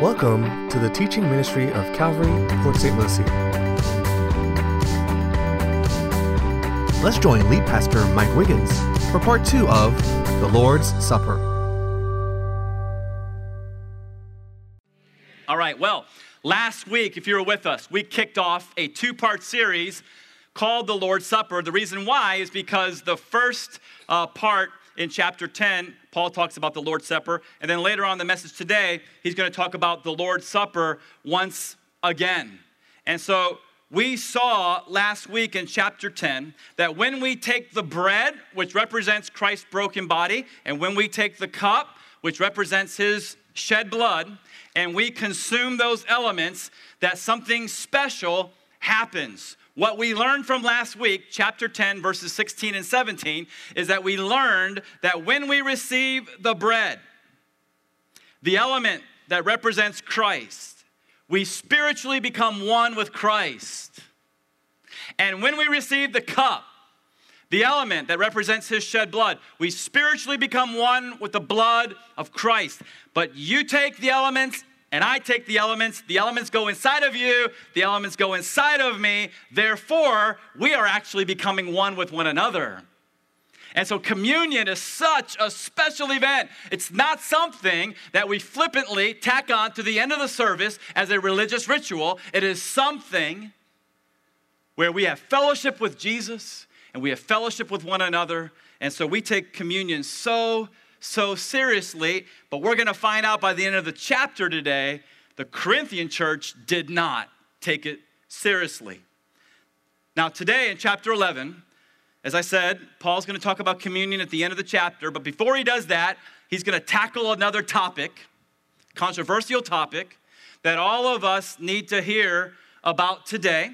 Welcome to the teaching ministry of Calvary, Port St. Lucie. Let's join lead pastor Mike Wiggins for part two of the Lord's Supper. All right, well, last week, if you were with us, we kicked off a two part series called the Lord's Supper. The reason why is because the first uh, part in chapter 10, Paul talks about the Lord's Supper. And then later on the message today, he's going to talk about the Lord's Supper once again. And so we saw last week in chapter 10 that when we take the bread, which represents Christ's broken body, and when we take the cup, which represents his shed blood, and we consume those elements, that something special happens. What we learned from last week, chapter 10, verses 16 and 17, is that we learned that when we receive the bread, the element that represents Christ, we spiritually become one with Christ. And when we receive the cup, the element that represents his shed blood, we spiritually become one with the blood of Christ. But you take the elements and I take the elements, the elements go inside of you, the elements go inside of me. Therefore, we are actually becoming one with one another. And so, communion is such a special event. It's not something that we flippantly tack on to the end of the service as a religious ritual. It is something where we have fellowship with Jesus and we have fellowship with one another. And so, we take communion so so seriously, but we're going to find out by the end of the chapter today, the Corinthian church did not take it seriously. Now, today in chapter 11, as I said, Paul's going to talk about communion at the end of the chapter, but before he does that, he's going to tackle another topic, controversial topic, that all of us need to hear about today.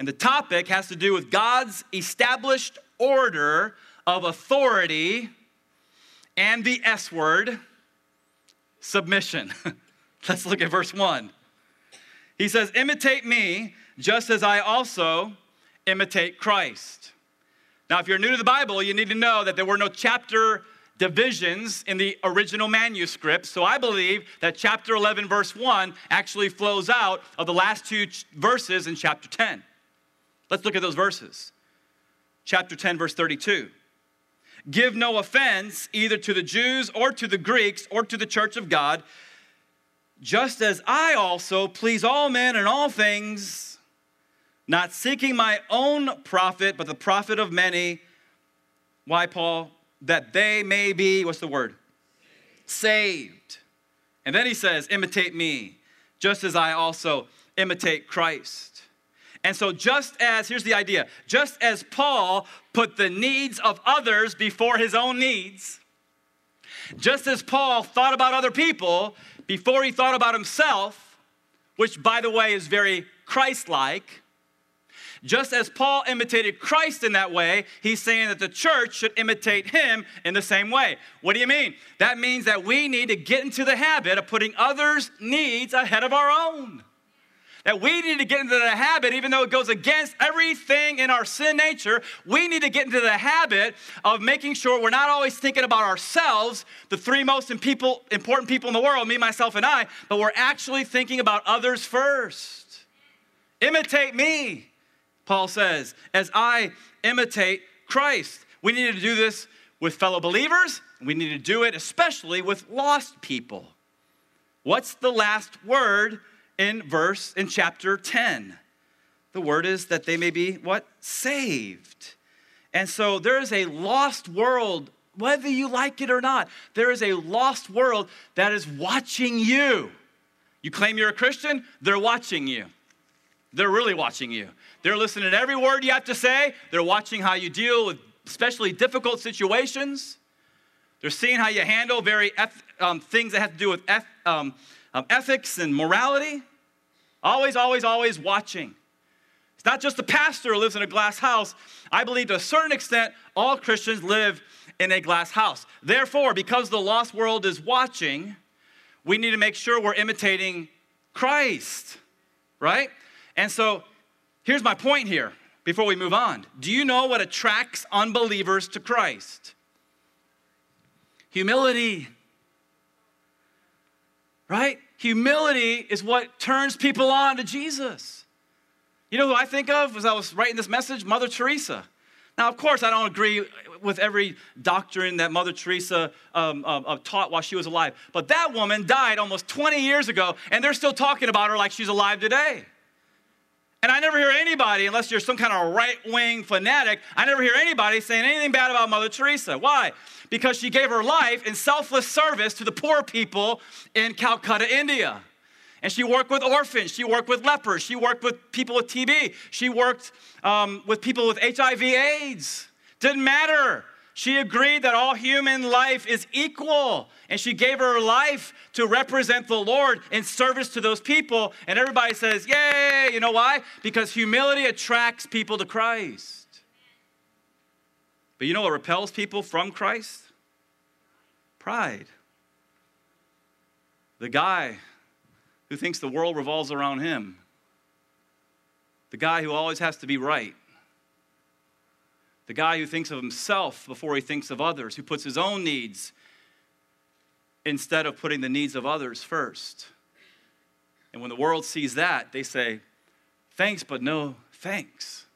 And the topic has to do with God's established order of authority and the S word, submission. Let's look at verse 1. He says, Imitate me just as I also imitate Christ. Now, if you're new to the Bible, you need to know that there were no chapter divisions in the original manuscript. So I believe that chapter 11, verse 1 actually flows out of the last two ch- verses in chapter 10. Let's look at those verses. Chapter 10, verse 32. Give no offense either to the Jews or to the Greeks or to the church of God, just as I also please all men in all things, not seeking my own profit, but the profit of many. Why, Paul? That they may be, what's the word? Saved. And then he says, imitate me, just as I also imitate Christ. And so, just as, here's the idea just as Paul put the needs of others before his own needs, just as Paul thought about other people before he thought about himself, which, by the way, is very Christ like, just as Paul imitated Christ in that way, he's saying that the church should imitate him in the same way. What do you mean? That means that we need to get into the habit of putting others' needs ahead of our own. That we need to get into the habit, even though it goes against everything in our sin nature, we need to get into the habit of making sure we're not always thinking about ourselves, the three most important people in the world, me, myself, and I, but we're actually thinking about others first. Imitate me, Paul says, as I imitate Christ. We need to do this with fellow believers. We need to do it especially with lost people. What's the last word in verse in chapter 10. The word is that they may be what? Saved. And so there is a lost world, whether you like it or not. There is a lost world that is watching you. You claim you're a Christian, they're watching you. They're really watching you. They're listening to every word you have to say. They're watching how you deal with especially difficult situations. They're seeing how you handle very eth- um, things that have to do with eth- um, um, ethics and morality. Always, always, always watching. It's not just the pastor who lives in a glass house. I believe to a certain extent, all Christians live in a glass house. Therefore, because the lost world is watching, we need to make sure we're imitating Christ, right? And so here's my point here before we move on. Do you know what attracts unbelievers to Christ? Humility. Right? Humility is what turns people on to Jesus. You know who I think of as I was writing this message? Mother Teresa. Now, of course, I don't agree with every doctrine that Mother Teresa um, uh, uh, taught while she was alive, but that woman died almost 20 years ago, and they're still talking about her like she's alive today. And I never hear anybody, unless you're some kind of right wing fanatic, I never hear anybody saying anything bad about Mother Teresa. Why? Because she gave her life in selfless service to the poor people in Calcutta, India. And she worked with orphans, she worked with lepers, she worked with people with TB, she worked um, with people with HIV, AIDS. Didn't matter. She agreed that all human life is equal, and she gave her life to represent the Lord in service to those people. And everybody says, Yay! You know why? Because humility attracts people to Christ. But you know what repels people from Christ? Pride. The guy who thinks the world revolves around him, the guy who always has to be right the guy who thinks of himself before he thinks of others, who puts his own needs instead of putting the needs of others first. And when the world sees that, they say, Thanks, but no thanks.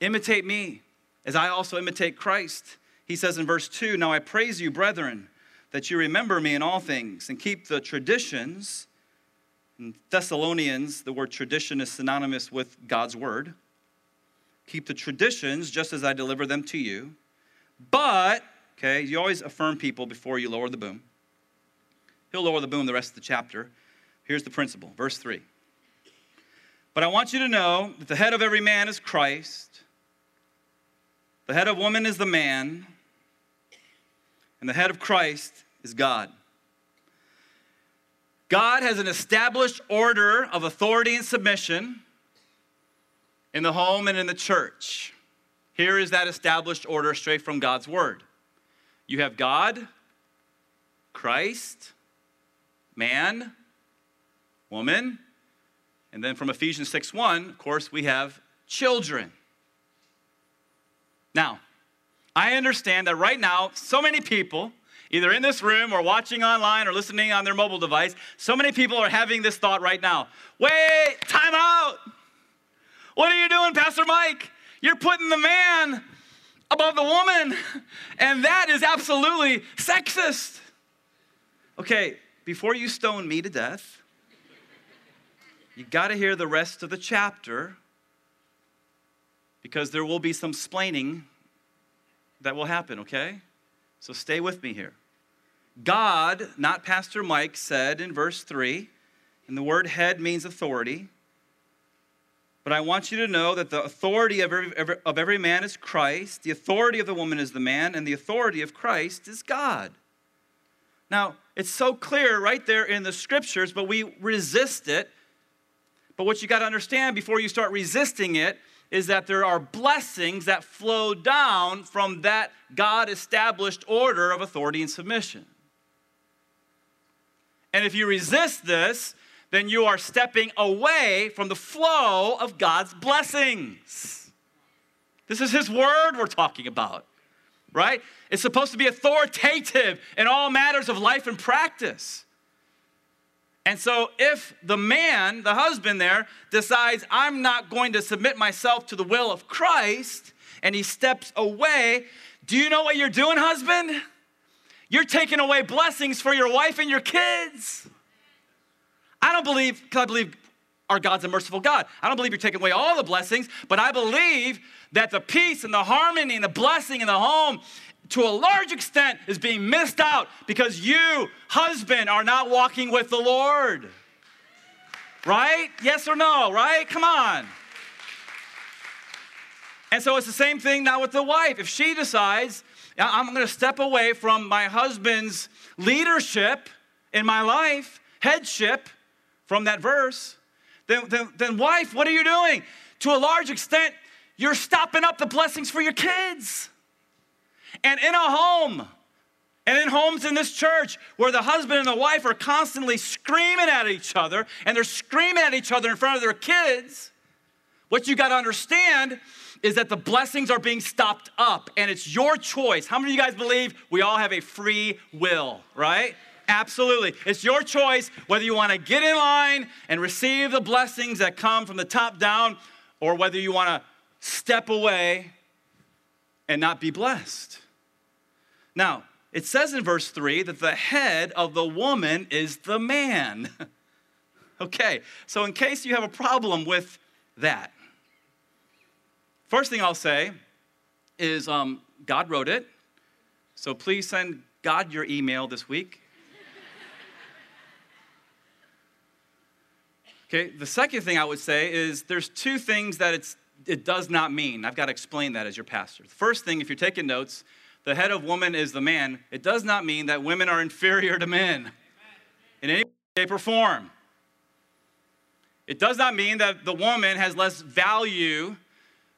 Imitate me as I also imitate Christ. He says in verse 2 Now I praise you, brethren, that you remember me in all things and keep the traditions. In Thessalonians, the word tradition is synonymous with God's word keep the traditions just as I deliver them to you. But, okay, you always affirm people before you lower the boom. He'll lower the boom the rest of the chapter. Here's the principle, verse 3. But I want you to know that the head of every man is Christ, the head of woman is the man, and the head of Christ is God. God has an established order of authority and submission in the home and in the church. Here is that established order straight from God's word. You have God, Christ, man, woman, and then from Ephesians 6 1, of course, we have children. Now, I understand that right now, so many people, either in this room or watching online or listening on their mobile device, so many people are having this thought right now wait, time out. What are you doing, Pastor Mike? You're putting the man above the woman, and that is absolutely sexist. Okay, before you stone me to death, you got to hear the rest of the chapter because there will be some splaining that will happen, okay? So stay with me here. God, not Pastor Mike, said in verse 3, and the word head means authority. But I want you to know that the authority of every, every, of every man is Christ, the authority of the woman is the man, and the authority of Christ is God. Now, it's so clear right there in the scriptures, but we resist it. But what you got to understand before you start resisting it is that there are blessings that flow down from that God established order of authority and submission. And if you resist this, then you are stepping away from the flow of God's blessings. This is His word we're talking about, right? It's supposed to be authoritative in all matters of life and practice. And so, if the man, the husband there, decides, I'm not going to submit myself to the will of Christ, and he steps away, do you know what you're doing, husband? You're taking away blessings for your wife and your kids. I don't believe, because I believe our God's a merciful God. I don't believe you're taking away all the blessings, but I believe that the peace and the harmony and the blessing in the home to a large extent is being missed out because you, husband, are not walking with the Lord. Right? Yes or no, right? Come on. And so it's the same thing now with the wife. If she decides, I'm going to step away from my husband's leadership in my life, headship, from that verse, then, then, then, wife, what are you doing? To a large extent, you're stopping up the blessings for your kids. And in a home, and in homes in this church where the husband and the wife are constantly screaming at each other and they're screaming at each other in front of their kids, what you got to understand is that the blessings are being stopped up and it's your choice. How many of you guys believe we all have a free will, right? Absolutely. It's your choice whether you want to get in line and receive the blessings that come from the top down or whether you want to step away and not be blessed. Now, it says in verse 3 that the head of the woman is the man. okay, so in case you have a problem with that, first thing I'll say is um, God wrote it. So please send God your email this week. Okay, the second thing I would say is there's two things that it's, it does not mean. I've got to explain that as your pastor. The first thing, if you're taking notes, the head of woman is the man. It does not mean that women are inferior to men in any shape or form. It does not mean that the woman has less value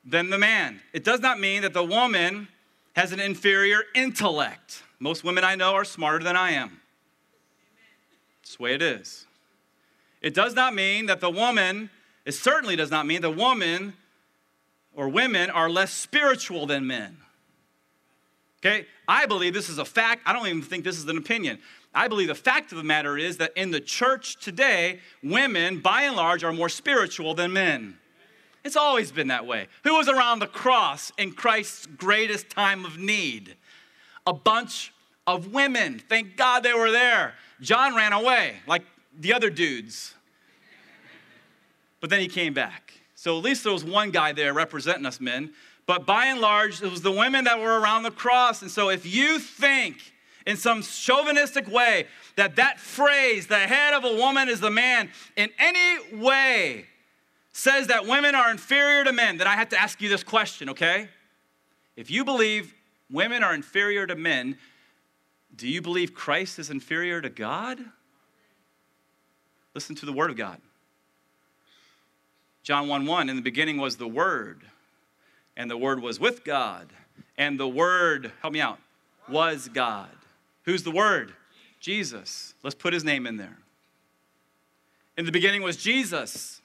than the man. It does not mean that the woman has an inferior intellect. Most women I know are smarter than I am. That's the way it is. It does not mean that the woman, it certainly does not mean the woman or women are less spiritual than men. Okay? I believe this is a fact. I don't even think this is an opinion. I believe the fact of the matter is that in the church today, women, by and large, are more spiritual than men. It's always been that way. Who was around the cross in Christ's greatest time of need? A bunch of women. Thank God they were there. John ran away like the other dudes. But then he came back. So at least there was one guy there representing us men. But by and large, it was the women that were around the cross. And so if you think in some chauvinistic way that that phrase, the head of a woman is the man, in any way says that women are inferior to men, then I have to ask you this question, okay? If you believe women are inferior to men, do you believe Christ is inferior to God? Listen to the Word of God. John 1 1, in the beginning was the Word, and the Word was with God, and the Word, help me out, was God. Who's the Word? Jesus. Let's put his name in there. In the beginning was Jesus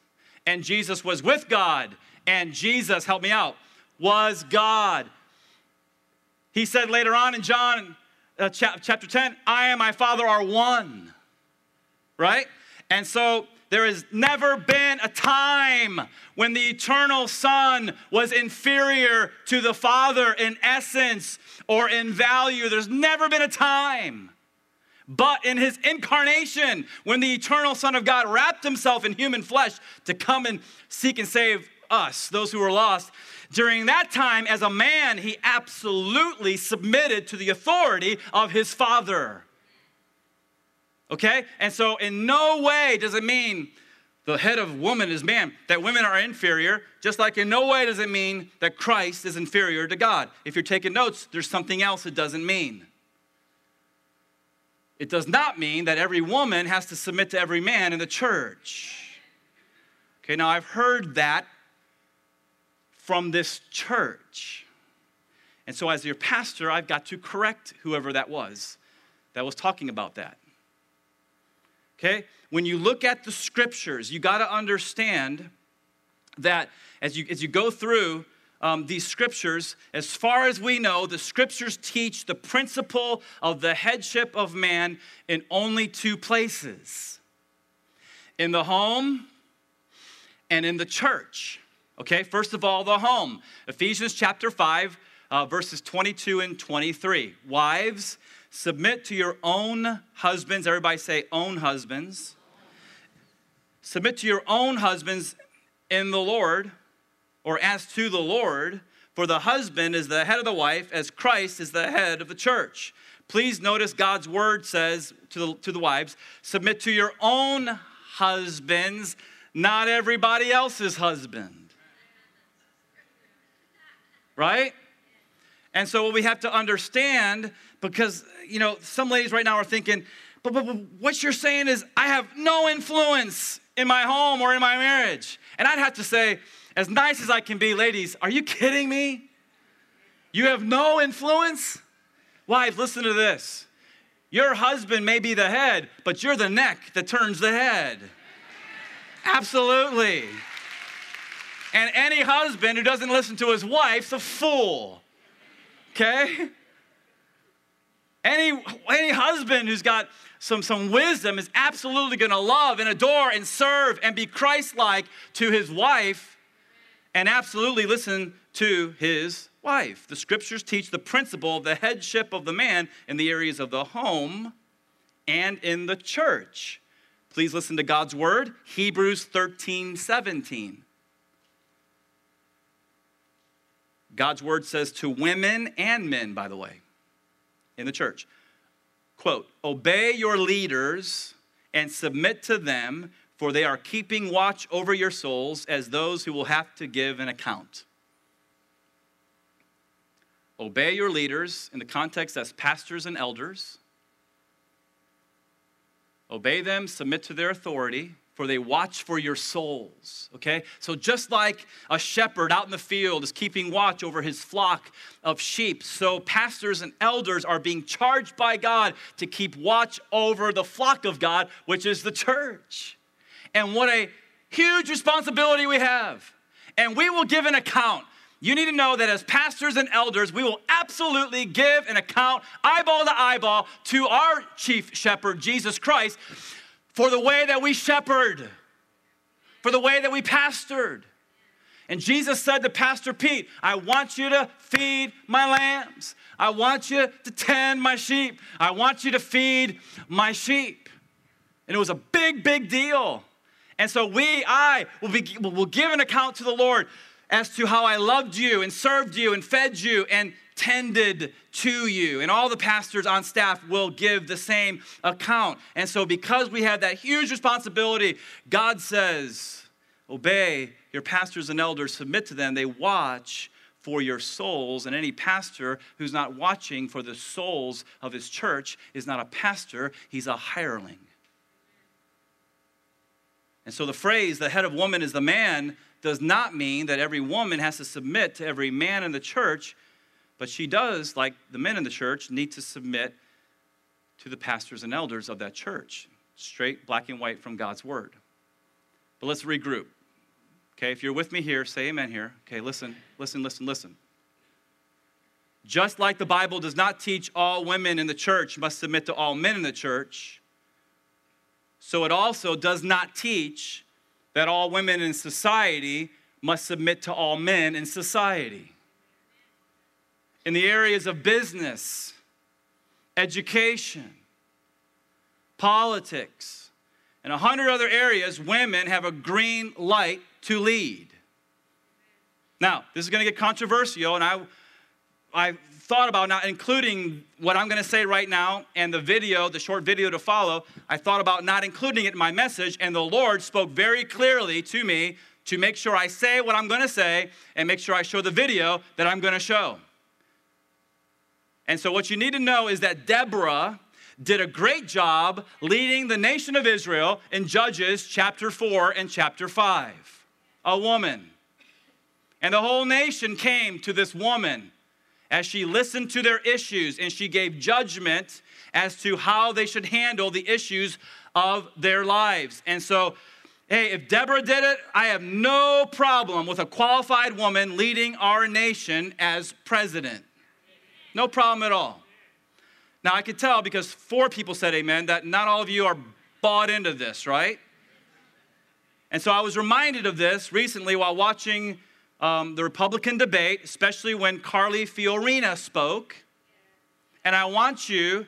and Jesus was with God, and Jesus, help me out, was God. He said later on in John uh, chapter 10, I and my Father are one, right? And so there has never been a time when the eternal Son was inferior to the Father in essence or in value. There's never been a time. But in his incarnation, when the eternal Son of God wrapped himself in human flesh to come and seek and save us, those who were lost, during that time, as a man, he absolutely submitted to the authority of his Father. Okay? And so, in no way does it mean the head of woman is man, that women are inferior, just like in no way does it mean that Christ is inferior to God. If you're taking notes, there's something else it doesn't mean. It does not mean that every woman has to submit to every man in the church. Okay, now I've heard that from this church. And so, as your pastor, I've got to correct whoever that was that was talking about that. Okay? When you look at the scriptures, you got to understand that as you, as you go through, um, these scriptures, as far as we know, the scriptures teach the principle of the headship of man in only two places in the home and in the church. Okay, first of all, the home. Ephesians chapter 5, uh, verses 22 and 23. Wives, submit to your own husbands. Everybody say, own husbands. Submit to your own husbands in the Lord or as to the Lord, for the husband is the head of the wife, as Christ is the head of the church. Please notice God's word says to the, to the wives, submit to your own husbands, not everybody else's husband. Right? And so what we have to understand, because, you know, some ladies right now are thinking, but, but, but what you're saying is, I have no influence in my home or in my marriage. And I'd have to say, as nice as I can be, ladies, are you kidding me? You have no influence? Wives, listen to this. Your husband may be the head, but you're the neck that turns the head. Absolutely. And any husband who doesn't listen to his wife's a fool. Okay? Any, any husband who's got some, some wisdom is absolutely going to love and adore and serve and be Christ like to his wife and absolutely listen to his wife. The scriptures teach the principle of the headship of the man in the areas of the home and in the church. Please listen to God's word, Hebrews 13 17. God's word says to women and men, by the way, in the church, quote, obey your leaders and submit to them, for they are keeping watch over your souls as those who will have to give an account. Obey your leaders in the context as pastors and elders. Obey them, submit to their authority, for they watch for your souls. Okay? So, just like a shepherd out in the field is keeping watch over his flock of sheep, so pastors and elders are being charged by God to keep watch over the flock of God, which is the church. And what a huge responsibility we have. And we will give an account. You need to know that as pastors and elders, we will absolutely give an account, eyeball to eyeball, to our chief shepherd, Jesus Christ for the way that we shepherd, for the way that we pastored. And Jesus said to Pastor Pete, I want you to feed my lambs. I want you to tend my sheep. I want you to feed my sheep. And it was a big, big deal. And so we, I, will, be, will give an account to the Lord as to how I loved you and served you and fed you and tended to you. And all the pastors on staff will give the same account. And so, because we have that huge responsibility, God says, Obey your pastors and elders, submit to them. They watch for your souls. And any pastor who's not watching for the souls of his church is not a pastor, he's a hireling. And so the phrase, the head of woman is the man, does not mean that every woman has to submit to every man in the church. But she does, like the men in the church, need to submit to the pastors and elders of that church. Straight, black and white from God's word. But let's regroup. Okay, if you're with me here, say amen here. Okay, listen, listen, listen, listen. Just like the Bible does not teach all women in the church must submit to all men in the church, so it also does not teach that all women in society must submit to all men in society in the areas of business, education, politics, and a hundred other areas, women have a green light to lead. Now, this is going to get controversial, and I, I thought about not including what I'm going to say right now and the video, the short video to follow. I thought about not including it in my message, and the Lord spoke very clearly to me to make sure I say what I'm going to say and make sure I show the video that I'm going to show. And so, what you need to know is that Deborah did a great job leading the nation of Israel in Judges chapter 4 and chapter 5. A woman. And the whole nation came to this woman as she listened to their issues and she gave judgment as to how they should handle the issues of their lives. And so, hey, if Deborah did it, I have no problem with a qualified woman leading our nation as president. No problem at all. Now, I could tell because four people said amen that not all of you are bought into this, right? And so I was reminded of this recently while watching um, the Republican debate, especially when Carly Fiorina spoke. And I want you,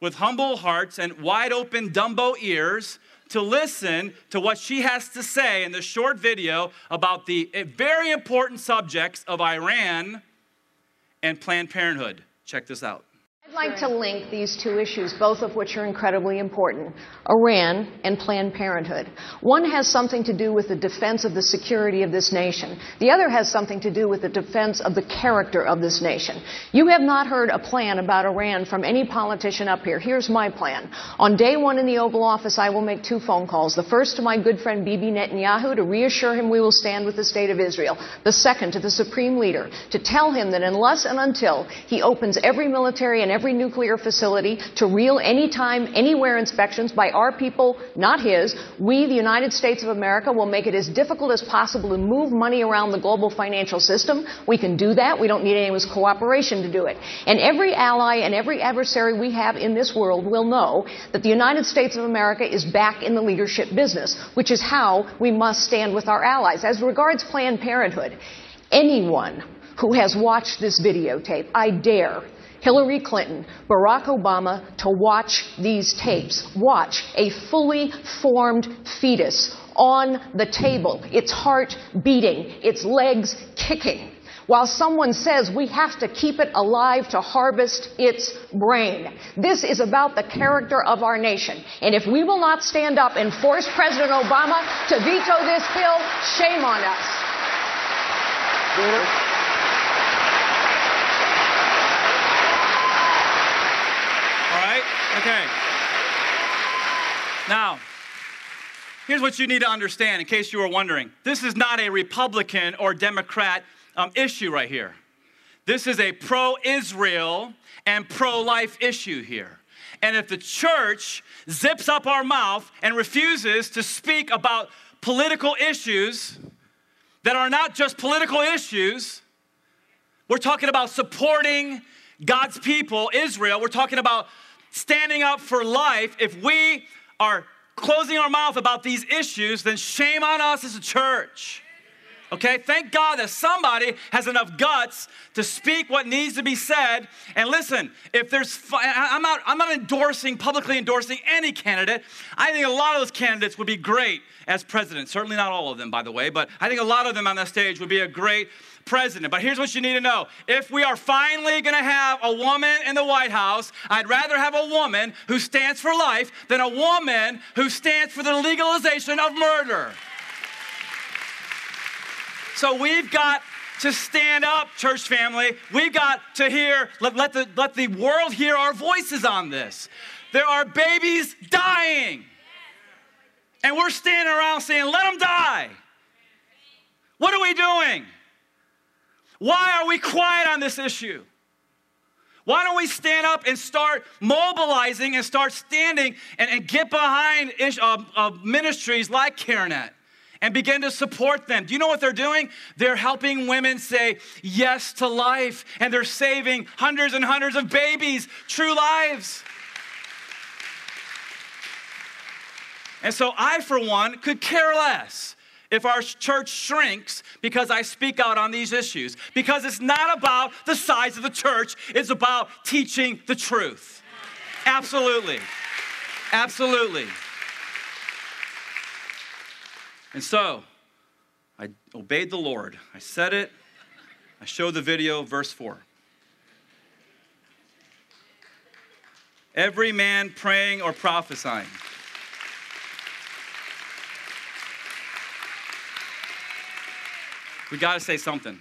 with humble hearts and wide open Dumbo ears, to listen to what she has to say in this short video about the eh, very important subjects of Iran and Planned Parenthood. Check this out. I'd like to link these two issues, both of which are incredibly important Iran and Planned Parenthood. One has something to do with the defense of the security of this nation, the other has something to do with the defense of the character of this nation. You have not heard a plan about Iran from any politician up here. Here's my plan. On day one in the Oval Office, I will make two phone calls. The first to my good friend Bibi Netanyahu to reassure him we will stand with the State of Israel. The second to the Supreme Leader to tell him that unless and until he opens every military and every every nuclear facility, to real anytime, anywhere inspections by our people, not his. We, the United States of America, will make it as difficult as possible to move money around the global financial system. We can do that. We don't need anyone's cooperation to do it. And every ally and every adversary we have in this world will know that the United States of America is back in the leadership business, which is how we must stand with our allies. As regards Planned Parenthood, anyone who has watched this videotape, I dare Hillary Clinton, Barack Obama to watch these tapes. Watch a fully formed fetus on the table, its heart beating, its legs kicking while someone says we have to keep it alive to harvest its brain. This is about the character of our nation. And if we will not stand up and force President Obama to veto this bill, shame on us. All right? Okay. Now, here's what you need to understand in case you were wondering. This is not a Republican or Democrat um, issue right here. This is a pro Israel and pro life issue here. And if the church zips up our mouth and refuses to speak about political issues that are not just political issues, we're talking about supporting God's people, Israel. We're talking about standing up for life. If we are closing our mouth about these issues, then shame on us as a church. Okay, thank God that somebody has enough guts to speak what needs to be said. And listen, if there's, I'm not, I'm not endorsing, publicly endorsing any candidate. I think a lot of those candidates would be great as president. Certainly not all of them, by the way, but I think a lot of them on that stage would be a great president. But here's what you need to know if we are finally going to have a woman in the White House, I'd rather have a woman who stands for life than a woman who stands for the legalization of murder. So we've got to stand up, church family. We've got to hear, let, let, the, let the world hear our voices on this. There are babies dying. And we're standing around saying, let them die. What are we doing? Why are we quiet on this issue? Why don't we stand up and start mobilizing and start standing and, and get behind uh, uh, ministries like CareNet? And begin to support them. Do you know what they're doing? They're helping women say yes to life, and they're saving hundreds and hundreds of babies, true lives. And so I, for one, could care less if our church shrinks because I speak out on these issues. Because it's not about the size of the church, it's about teaching the truth. Absolutely. Absolutely. And so I obeyed the Lord. I said it. I showed the video, verse 4. Every man praying or prophesying. We got to say something.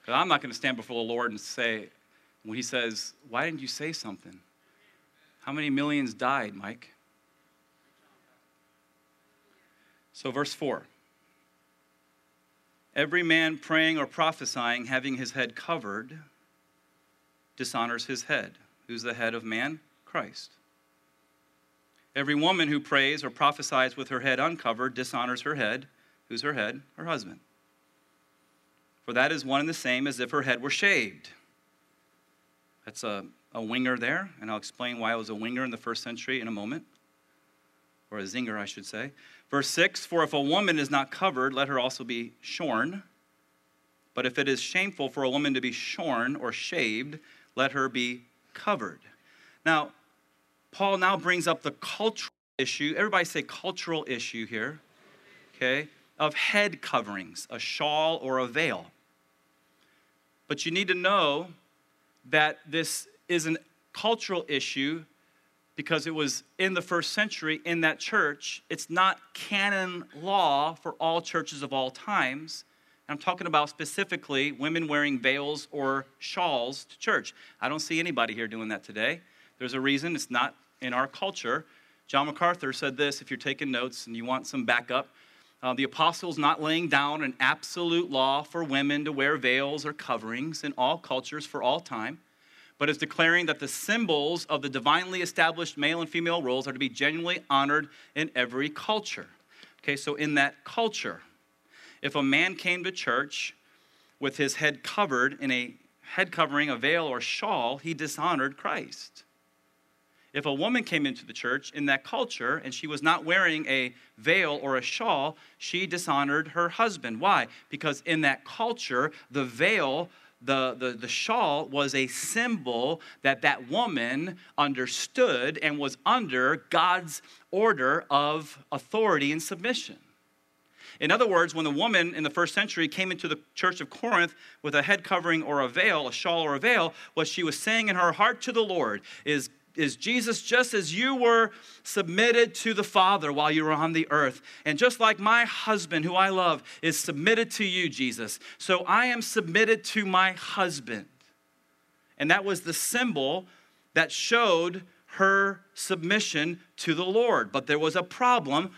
Because I'm not going to stand before the Lord and say, when He says, Why didn't you say something? How many millions died, Mike? So, verse 4 Every man praying or prophesying, having his head covered, dishonors his head. Who's the head of man? Christ. Every woman who prays or prophesies with her head uncovered dishonors her head. Who's her head? Her husband. For that is one and the same as if her head were shaved. That's a, a winger there, and I'll explain why it was a winger in the first century in a moment, or a zinger, I should say. Verse 6 For if a woman is not covered, let her also be shorn. But if it is shameful for a woman to be shorn or shaved, let her be covered. Now, Paul now brings up the cultural issue. Everybody say cultural issue here, okay, of head coverings, a shawl or a veil. But you need to know that this is a cultural issue because it was in the first century in that church. It's not canon law for all churches of all times. I'm talking about specifically women wearing veils or shawls to church. I don't see anybody here doing that today. There's a reason it's not in our culture. John MacArthur said this if you're taking notes and you want some backup. Uh, the apostles not laying down an absolute law for women to wear veils or coverings in all cultures for all time but is declaring that the symbols of the divinely established male and female roles are to be genuinely honored in every culture. Okay, so in that culture, if a man came to church with his head covered in a head covering, a veil, or shawl, he dishonored Christ. If a woman came into the church in that culture and she was not wearing a veil or a shawl, she dishonored her husband. Why? Because in that culture, the veil the, the, the shawl was a symbol that that woman understood and was under God's order of authority and submission. In other words, when the woman in the first century came into the church of Corinth with a head covering or a veil, a shawl or a veil, what she was saying in her heart to the Lord is is Jesus just as you were submitted to the Father while you were on the earth. And just like my husband, who I love, is submitted to you, Jesus, so I am submitted to my husband. And that was the symbol that showed her submission to the Lord. But there was a problem,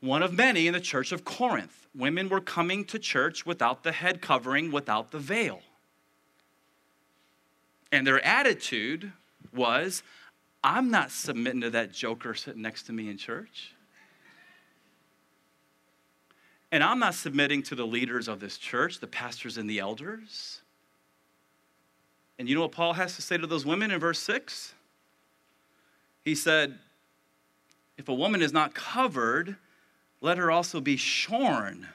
one of many in the church of Corinth. Women were coming to church without the head covering, without the veil. And their attitude was I'm not submitting to that joker sitting next to me in church. And I'm not submitting to the leaders of this church, the pastors and the elders. And you know what Paul has to say to those women in verse 6? He said, If a woman is not covered, let her also be shorn.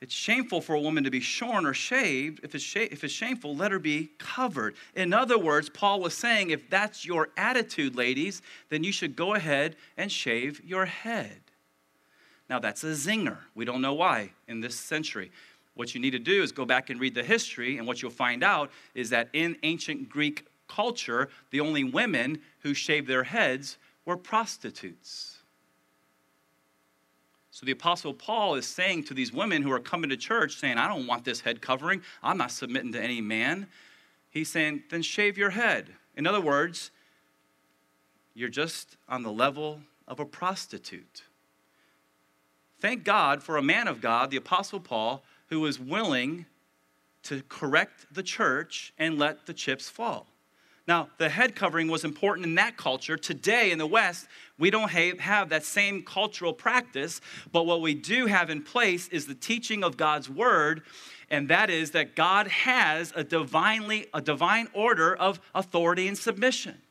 It's shameful for a woman to be shorn or shaved. If it's, sh- if it's shameful, let her be covered. In other words, Paul was saying if that's your attitude, ladies, then you should go ahead and shave your head. Now, that's a zinger. We don't know why in this century. What you need to do is go back and read the history, and what you'll find out is that in ancient Greek culture, the only women who shaved their heads were prostitutes. So the Apostle Paul is saying to these women who are coming to church, saying, I don't want this head covering. I'm not submitting to any man. He's saying, then shave your head. In other words, you're just on the level of a prostitute. Thank God for a man of God, the Apostle Paul, who was willing to correct the church and let the chips fall. Now, the head covering was important in that culture. Today in the West, we don't have that same cultural practice, but what we do have in place is the teaching of God's word, and that is that God has a divinely a divine order of authority and submission.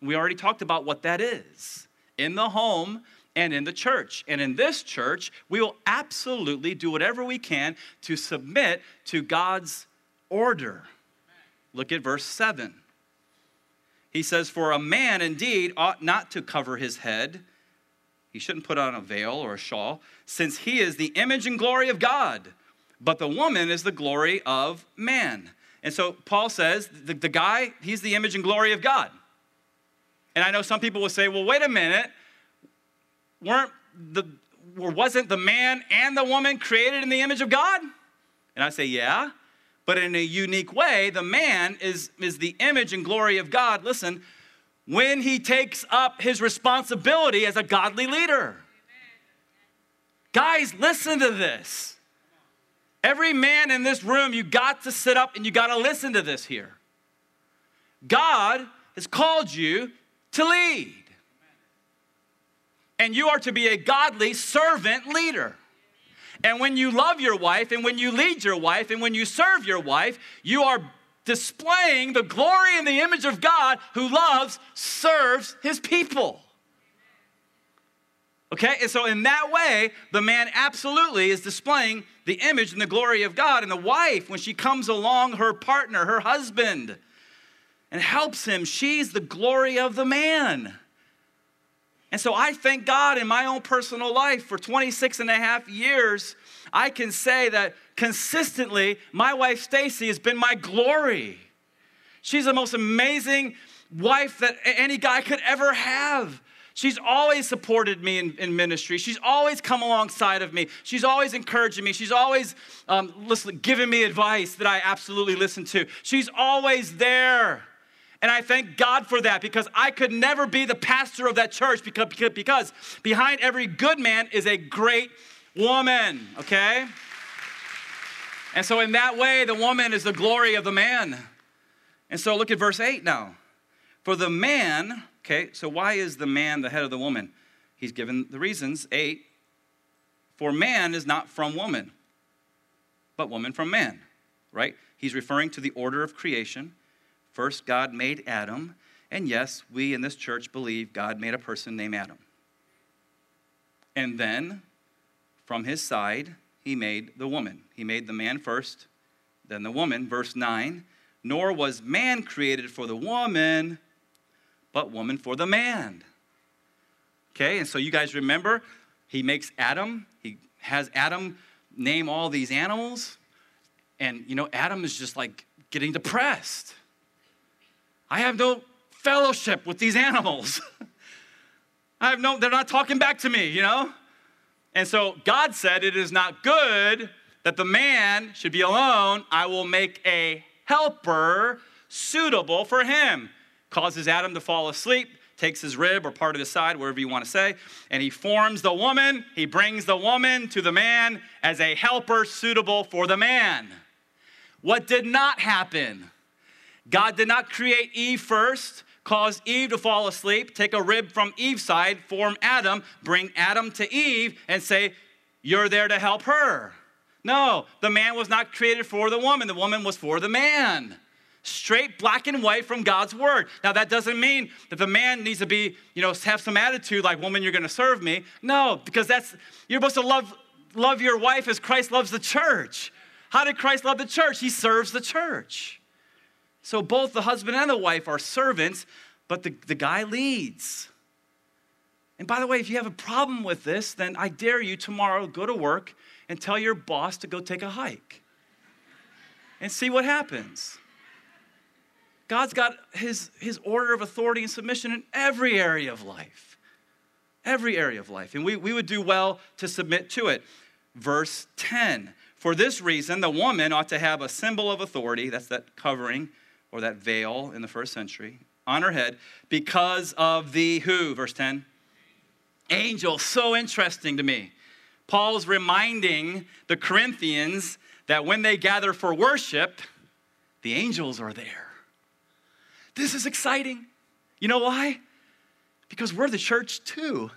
We already talked about what that is in the home and in the church. And in this church, we will absolutely do whatever we can to submit to God's order. Look at verse 7. He says, For a man indeed ought not to cover his head. He shouldn't put on a veil or a shawl, since he is the image and glory of God. But the woman is the glory of man. And so Paul says, the, the guy, he's the image and glory of God. And I know some people will say, well, wait a minute. Weren't the, wasn't the man and the woman created in the image of God? And I say, yeah but in a unique way, the man is, is the image and glory of God. Listen, when he takes up his responsibility as a godly leader. Guys, listen to this. Every man in this room, you got to sit up and you got to listen to this here. God has called you to lead. And you are to be a godly servant leader. And when you love your wife, and when you lead your wife, and when you serve your wife, you are displaying the glory and the image of God who loves, serves his people. Okay, and so in that way, the man absolutely is displaying the image and the glory of God. And the wife, when she comes along her partner, her husband, and helps him, she's the glory of the man. And so I thank God in my own personal life for 26 and a half years, I can say that consistently my wife Stacy has been my glory. She's the most amazing wife that any guy could ever have. She's always supported me in, in, ministry. She's always come alongside of me. She's always encouraging me. She's always um, listen, giving me advice that I absolutely listen to. She's always there. And I thank God for that because I could never be the pastor of that church because, because behind every good man is a great woman, okay? And so, in that way, the woman is the glory of the man. And so look at verse 8 now. For the man, okay, so why is the man the head of the woman? He's given the reasons. 8. For man is not from woman, but woman from man, right? He's referring to the order of creation. First, God made Adam. And yes, we in this church believe God made a person named Adam. And then, from his side, he made the woman. He made the man first, then the woman. Verse 9 Nor was man created for the woman, but woman for the man. Okay, and so you guys remember, he makes Adam, he has Adam name all these animals, and you know, Adam is just like getting depressed. I have no fellowship with these animals. I have no, they're not talking back to me, you know? And so God said, It is not good that the man should be alone. I will make a helper suitable for him. Causes Adam to fall asleep, takes his rib or part of his side, wherever you want to say, and he forms the woman. He brings the woman to the man as a helper suitable for the man. What did not happen? God did not create Eve first, cause Eve to fall asleep, take a rib from Eve's side, form Adam, bring Adam to Eve, and say, You're there to help her. No, the man was not created for the woman, the woman was for the man. Straight black and white from God's word. Now, that doesn't mean that the man needs to be, you know, have some attitude like, woman, you're gonna serve me. No, because that's, you're supposed to love, love your wife as Christ loves the church. How did Christ love the church? He serves the church. So both the husband and the wife are servants, but the, the guy leads. And by the way, if you have a problem with this, then I dare you tomorrow go to work and tell your boss to go take a hike and see what happens. God's got his, his order of authority and submission in every area of life. Every area of life. And we, we would do well to submit to it. Verse 10 For this reason, the woman ought to have a symbol of authority, that's that covering or that veil in the first century on her head because of the who, verse 10? Angel. So interesting to me. Paul's reminding the Corinthians that when they gather for worship, the angels are there. This is exciting. You know why? Because we're the church too.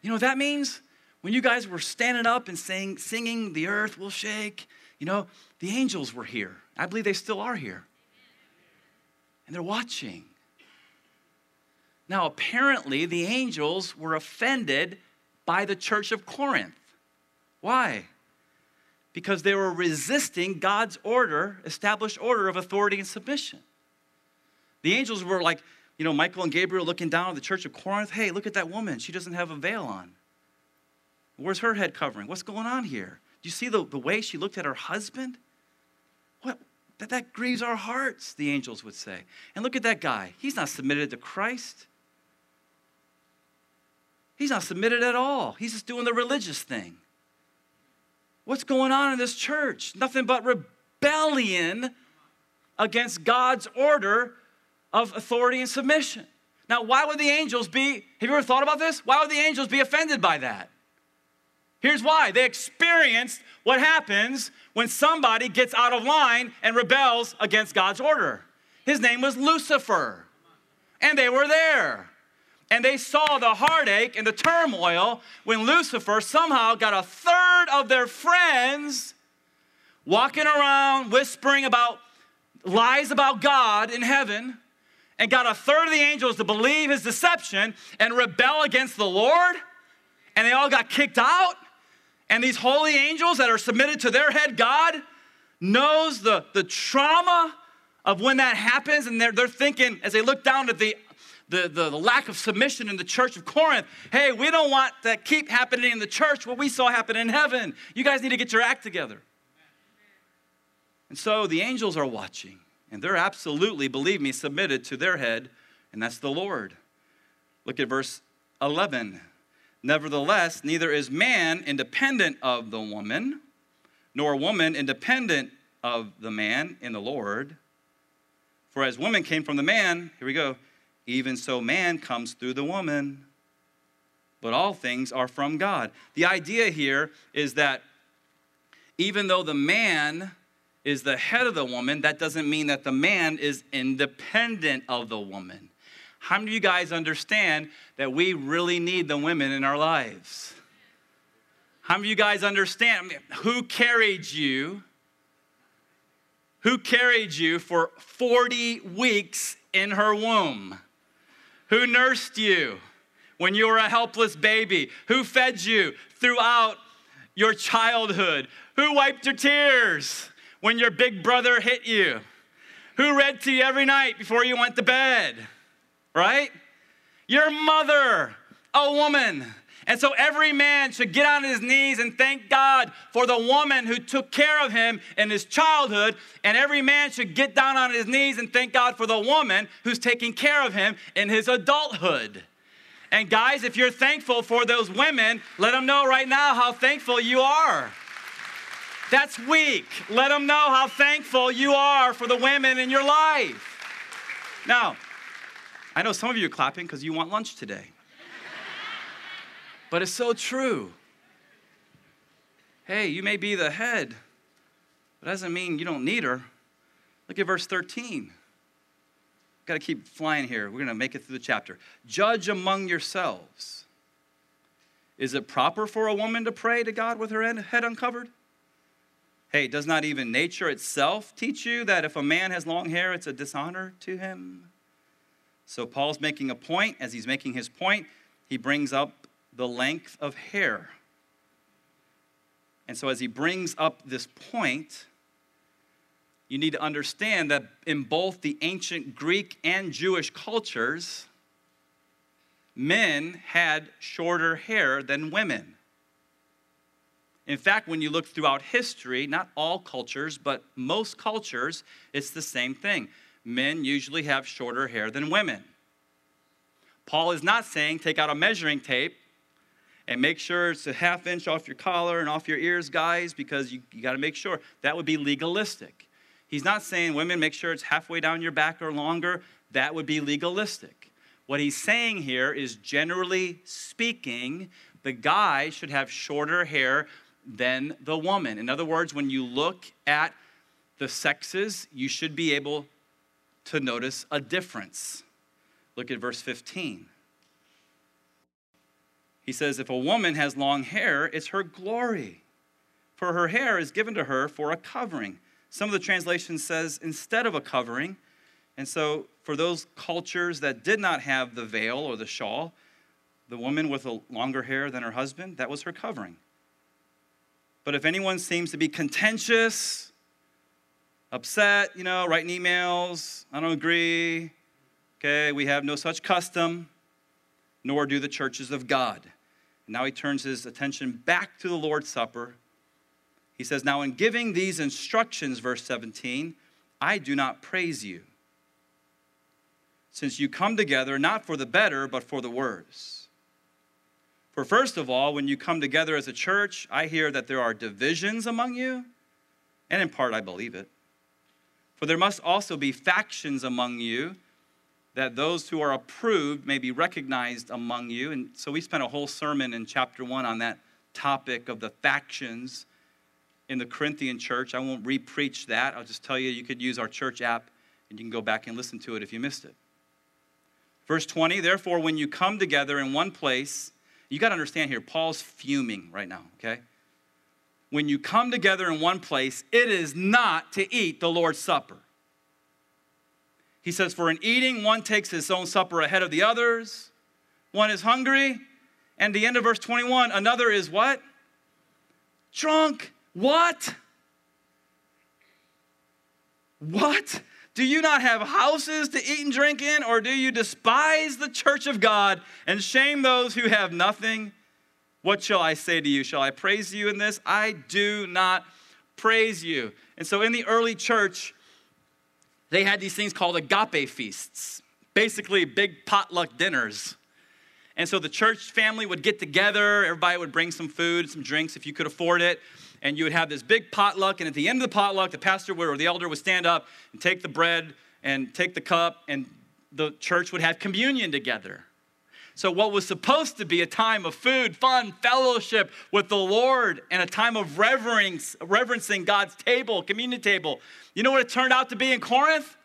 You know what that means? When you guys were standing up and saying, singing, the earth will shake, you know, the angels were here. I believe they still are here and they're watching. Now, apparently, the angels were offended by the church of Corinth. Why? Because they were resisting God's order, established order of authority and submission. The angels were like, you know, Michael and Gabriel looking down at the church of Corinth. Hey, look at that woman. She doesn't have a veil on. Where's her head covering? What's going on here? Do you see the, the way she looked at her husband? That that grieves our hearts, the angels would say. And look at that guy. He's not submitted to Christ. He's not submitted at all. He's just doing the religious thing. What's going on in this church? Nothing but rebellion against God's order of authority and submission. Now, why would the angels be, have you ever thought about this? Why would the angels be offended by that? Here's why they experienced what happens when somebody gets out of line and rebels against God's order. His name was Lucifer, and they were there. And they saw the heartache and the turmoil when Lucifer somehow got a third of their friends walking around whispering about lies about God in heaven and got a third of the angels to believe his deception and rebel against the Lord. And they all got kicked out. And these holy angels that are submitted to their head God knows the, the trauma of when that happens. And they're, they're thinking, as they look down at the, the, the, the lack of submission in the church of Corinth, hey, we don't want that keep happening in the church what we saw happen in heaven. You guys need to get your act together. And so the angels are watching, and they're absolutely, believe me, submitted to their head, and that's the Lord. Look at verse 11. Nevertheless, neither is man independent of the woman, nor woman independent of the man in the Lord. For as woman came from the man, here we go, even so man comes through the woman. But all things are from God. The idea here is that even though the man is the head of the woman, that doesn't mean that the man is independent of the woman. How many of you guys understand that we really need the women in our lives? How many of you guys understand I mean, who carried you? Who carried you for 40 weeks in her womb? Who nursed you when you were a helpless baby? Who fed you throughout your childhood? Who wiped your tears when your big brother hit you? Who read to you every night before you went to bed? Right? Your mother, a woman and so every man should get on his knees and thank God for the woman who took care of him in his childhood. And every man should get down on his knees and thank God for the woman who's taking care of him in his adulthood. And guys, if you're thankful for those women, let them know right now how thankful you are. That's weak. Let them know how thankful you are for the women in your life. Now, I know some of you are clapping because you want lunch today. But it's so true. Hey, you may be the head, but that doesn't mean you don't need her. Look at verse 13. Got to keep flying here. We're going to make it through the chapter. Judge among yourselves. Is it proper for a woman to pray to God with her head uncovered? Hey, does not even nature itself teach you that if a man has long hair, it's a dishonor to him? So Paul's making a point. As he's making his point, he brings up the length of hair. And so, as he brings up this point, you need to understand that in both the ancient Greek and Jewish cultures, men had shorter hair than women. In fact, when you look throughout history, not all cultures, but most cultures, it's the same thing. Men usually have shorter hair than women. Paul is not saying take out a measuring tape and make sure it's a half inch off your collar and off your ears, guys, because you, you got to make sure that would be legalistic. He's not saying women make sure it's halfway down your back or longer. That would be legalistic. What he's saying here is generally speaking, the guy should have shorter hair than the woman. In other words, when you look at the sexes, you should be able to notice a difference. Look at verse 15. He says, If a woman has long hair, it's her glory, for her hair is given to her for a covering. Some of the translations says instead of a covering. And so, for those cultures that did not have the veil or the shawl, the woman with a longer hair than her husband, that was her covering. But if anyone seems to be contentious, upset, you know, writing emails, I don't agree, okay, we have no such custom, nor do the churches of God. And Now he turns his attention back to the Lord's Supper. He says, Now in giving these instructions, verse 17, I do not praise you, since you come together not for the better, but for the worse. For first of all, when you come together as a church, I hear that there are divisions among you, and in part I believe it. For there must also be factions among you that those who are approved may be recognized among you. And so we spent a whole sermon in chapter one on that topic of the factions in the Corinthian church. I won't repreach that. I'll just tell you, you could use our church app and you can go back and listen to it if you missed it. Verse 20, therefore, when you come together in one place, you got to understand here, Paul's fuming right now, okay? When you come together in one place, it is not to eat the Lord's Supper. He says, For in eating, one takes his own supper ahead of the others, one is hungry, and the end of verse 21, another is what? Drunk. What? What? Do you not have houses to eat and drink in, or do you despise the church of God and shame those who have nothing? What shall I say to you? Shall I praise you in this? I do not praise you. And so in the early church, they had these things called agape feasts, basically big potluck dinners. And so the church family would get together, everybody would bring some food, some drinks if you could afford it, and you would have this big potluck. And at the end of the potluck, the pastor would, or the elder would stand up and take the bread and take the cup, and the church would have communion together. So, what was supposed to be a time of food, fun, fellowship with the Lord, and a time of reverencing God's table, communion table, you know what it turned out to be in Corinth?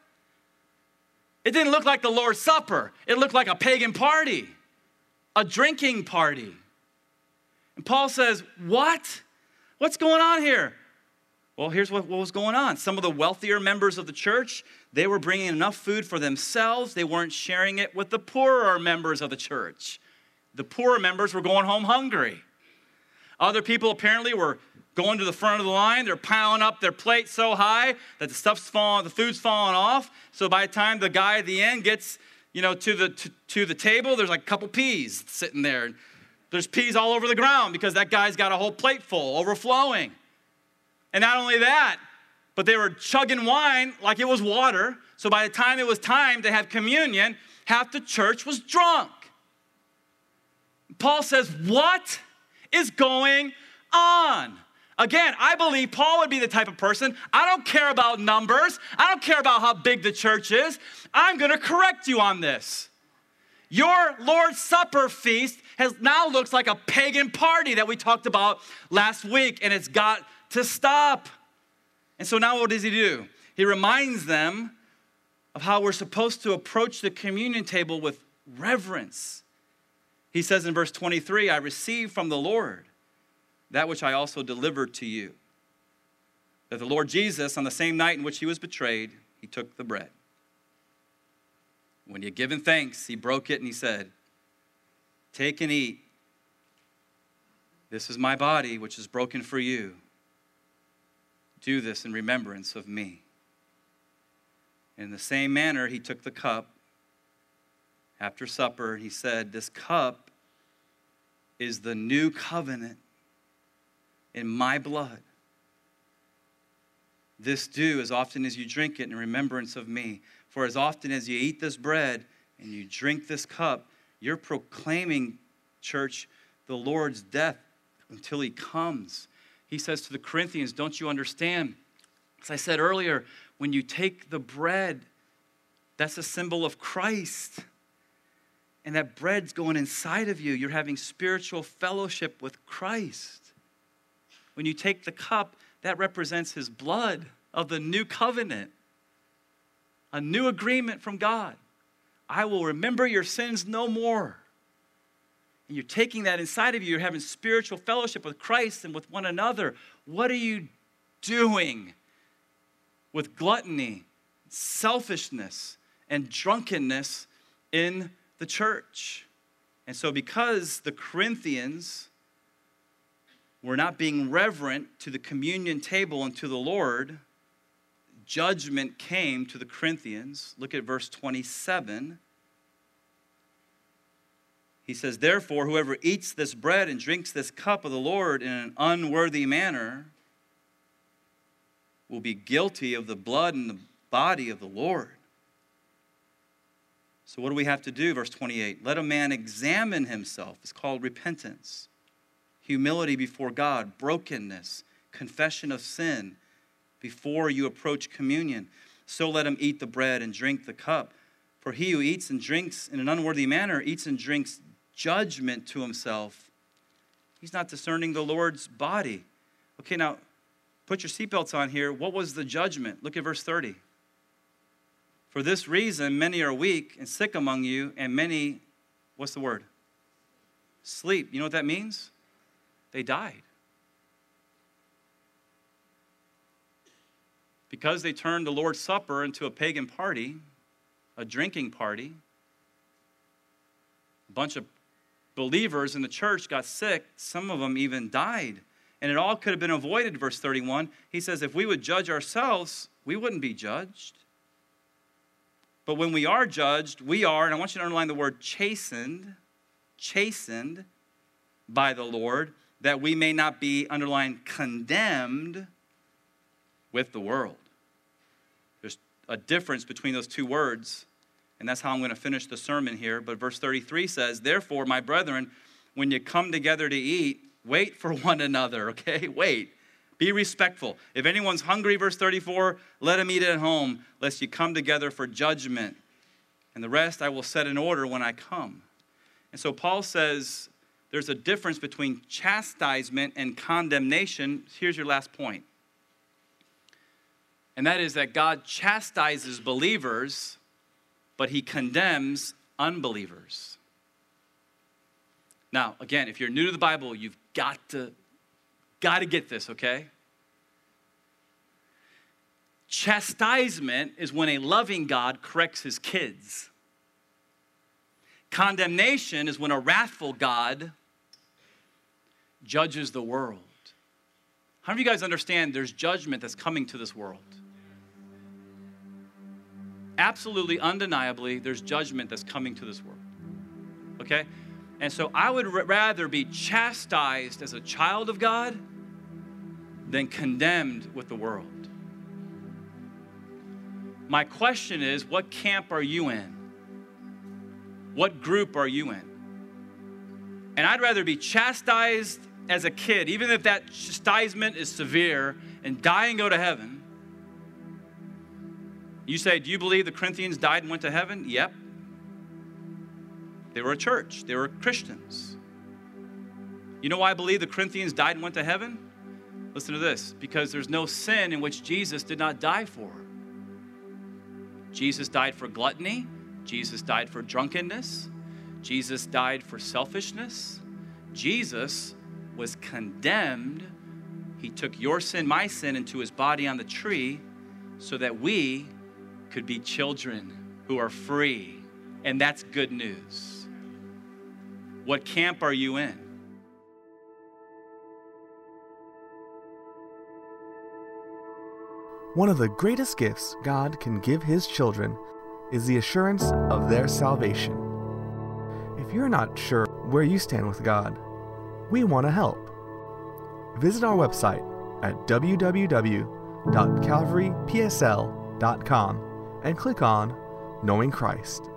It didn't look like the Lord's Supper, it looked like a pagan party, a drinking party. And Paul says, What? What's going on here? Well, here's what, what was going on. Some of the wealthier members of the church, they were bringing enough food for themselves. They weren't sharing it with the poorer members of the church. The poorer members were going home hungry. Other people apparently were going to the front of the line. They're piling up their plate so high that the stuff's falling, the food's falling off. So by the time the guy at the end gets, you know, to the to, to the table, there's like a couple peas sitting there. There's peas all over the ground because that guy's got a whole plate full, overflowing. And not only that, but they were chugging wine like it was water. So by the time it was time to have communion, half the church was drunk. Paul says, What is going on? Again, I believe Paul would be the type of person, I don't care about numbers, I don't care about how big the church is. I'm going to correct you on this. Your Lord's Supper feast has now looks like a pagan party that we talked about last week, and it's got to stop. And so now what does he do? He reminds them of how we're supposed to approach the communion table with reverence. He says in verse 23, I received from the Lord that which I also delivered to you. That the Lord Jesus, on the same night in which he was betrayed, he took the bread. When he had given thanks, he broke it and he said, Take and eat. This is my body, which is broken for you. Do this in remembrance of me. In the same manner, he took the cup after supper. He said, This cup is the new covenant in my blood. This do as often as you drink it in remembrance of me. For as often as you eat this bread and you drink this cup, you're proclaiming, church, the Lord's death until he comes. He says to the Corinthians, Don't you understand? As I said earlier, when you take the bread, that's a symbol of Christ. And that bread's going inside of you. You're having spiritual fellowship with Christ. When you take the cup, that represents his blood of the new covenant, a new agreement from God. I will remember your sins no more. You're taking that inside of you, you're having spiritual fellowship with Christ and with one another. What are you doing with gluttony, selfishness, and drunkenness in the church? And so, because the Corinthians were not being reverent to the communion table and to the Lord, judgment came to the Corinthians. Look at verse 27. He says, Therefore, whoever eats this bread and drinks this cup of the Lord in an unworthy manner will be guilty of the blood and the body of the Lord. So, what do we have to do? Verse 28 Let a man examine himself. It's called repentance, humility before God, brokenness, confession of sin before you approach communion. So let him eat the bread and drink the cup. For he who eats and drinks in an unworthy manner eats and drinks judgment to himself. He's not discerning the Lord's body. Okay, now put your seatbelts on here. What was the judgment? Look at verse 30. For this reason, many are weak and sick among you, and many, what's the word? Sleep. You know what that means? They died. Because they turned the Lord's Supper into a pagan party, a drinking party, a bunch of believers in the church got sick. Some of them even died. And it all could have been avoided, verse 31. He says, if we would judge ourselves, we wouldn't be judged. But when we are judged, we are, and I want you to underline the word chastened, chastened by the Lord, that we may not be, underlined, condemned with the world. There's a difference between those two words. And that's how I'm going to finish the sermon here. But verse 33 says, Therefore, my brethren, when you come together to eat, wait for one another, okay? Wait. Be respectful. If anyone's hungry, verse 34, let him eat at home, lest you come together for judgment. And the rest I will set in order when I come. And so Paul says there's a difference between chastisement and condemnation. Here's your last point. And that is that God chastises believers, but he condemns unbelievers. Now, again, if you're new to the Bible, you've got to got to get this, okay? Chastisement is when a loving God corrects his kids. Condemnation is when a wrathful God judges the world. How of you guys understand there's judgment that's coming to this world? Absolutely, undeniably, there's judgment that's coming to this world. Okay? And so I would r- rather be chastised as a child of God than condemned with the world. My question is what camp are you in? What group are you in? And I'd rather be chastised as a kid, even if that chastisement is severe, and die and go to heaven. You say, Do you believe the Corinthians died and went to heaven? Yep. They were a church, they were Christians. You know why I believe the Corinthians died and went to heaven? Listen to this because there's no sin in which Jesus did not die for. Jesus died for gluttony, Jesus died for drunkenness, Jesus died for selfishness. Jesus was condemned. He took your sin, my sin, into his body on the tree so that we could be children who are free. And that's good news. What camp are you in? One of the greatest gifts God can give His children is the assurance of their salvation. If you're not sure where you stand with God, we want to help. Visit our website at www.calvarypsl.com and click on Knowing Christ.